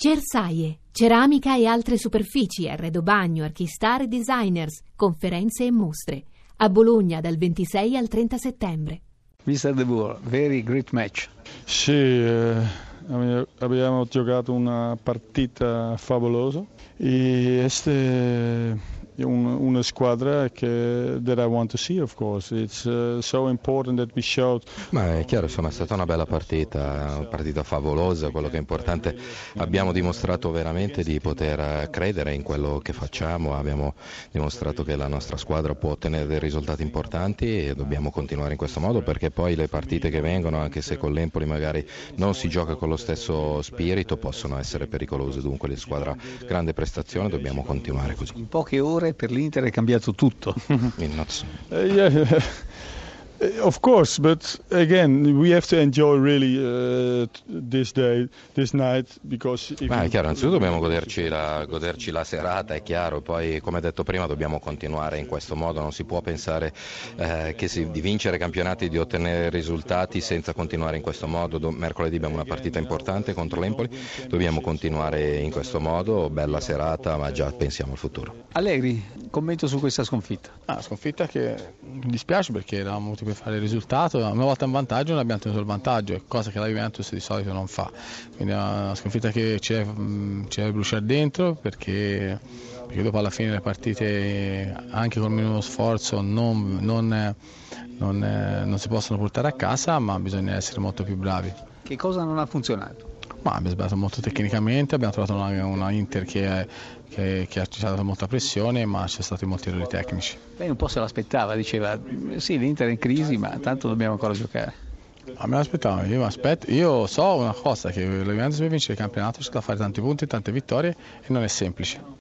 Cersaie, ceramica e altre superfici, arredo bagno, archistar e designers, conferenze e mostre. A Bologna dal 26 al 30 settembre. Mr. De Boer, very great match. Sì, eh, abbiamo giocato una partita favolosa e este una squadra che that I want to see of course. It's uh, so important that we showed. Ma è chiaro, insomma, è stata una bella partita, una partita favolosa, quello che è importante abbiamo dimostrato veramente di poter credere in quello che facciamo, abbiamo dimostrato che la nostra squadra può ottenere dei risultati importanti e dobbiamo continuare in questo modo perché poi le partite che vengono, anche se con l'Empoli magari non si gioca con lo stesso spirito, possono essere pericolose. Dunque, la squadra grande prestazione, dobbiamo continuare così. In poche ore per l'Inter è cambiato tutto. Yeah. Of course, but again, we have to enjoy really uh, this day, this night, because. Ma è chiaro, innanzitutto dobbiamo goderci la, goderci la, serata, è chiaro. Poi, come detto prima, dobbiamo continuare in questo modo. Non si può pensare eh, si, di vincere campionati, di ottenere risultati senza continuare in questo modo. Do, mercoledì abbiamo una partita importante contro l'Empoli, dobbiamo continuare in questo modo. Bella serata, ma già pensiamo al futuro. Allegri, commento su questa sconfitta. Ah, sconfitta che mi dispiace perché eravamo venuti per fare il risultato, una volta in vantaggio non abbiamo tenuto il vantaggio, cosa che la Juventus di solito non fa. Quindi è una sconfitta che ci deve, ci deve bruciare dentro perché, perché, dopo alla fine le partite anche con minimo sforzo non, non, non, non si possono portare a casa, ma bisogna essere molto più bravi. Che cosa non ha funzionato? Ma abbiamo sbagliato molto tecnicamente, abbiamo trovato una, una Inter che, che, che, ci ha dato molta pressione, ma ci sono stati molti errori tecnici. Lei un po' se l'aspettava, diceva sì l'Inter è in crisi, ma tanto dobbiamo ancora giocare. A me l'aspettavo, io, aspetto, io so una cosa, che la Juventus per vincere il campionato c'è da fare tanti punti, tante vittorie e non è semplice.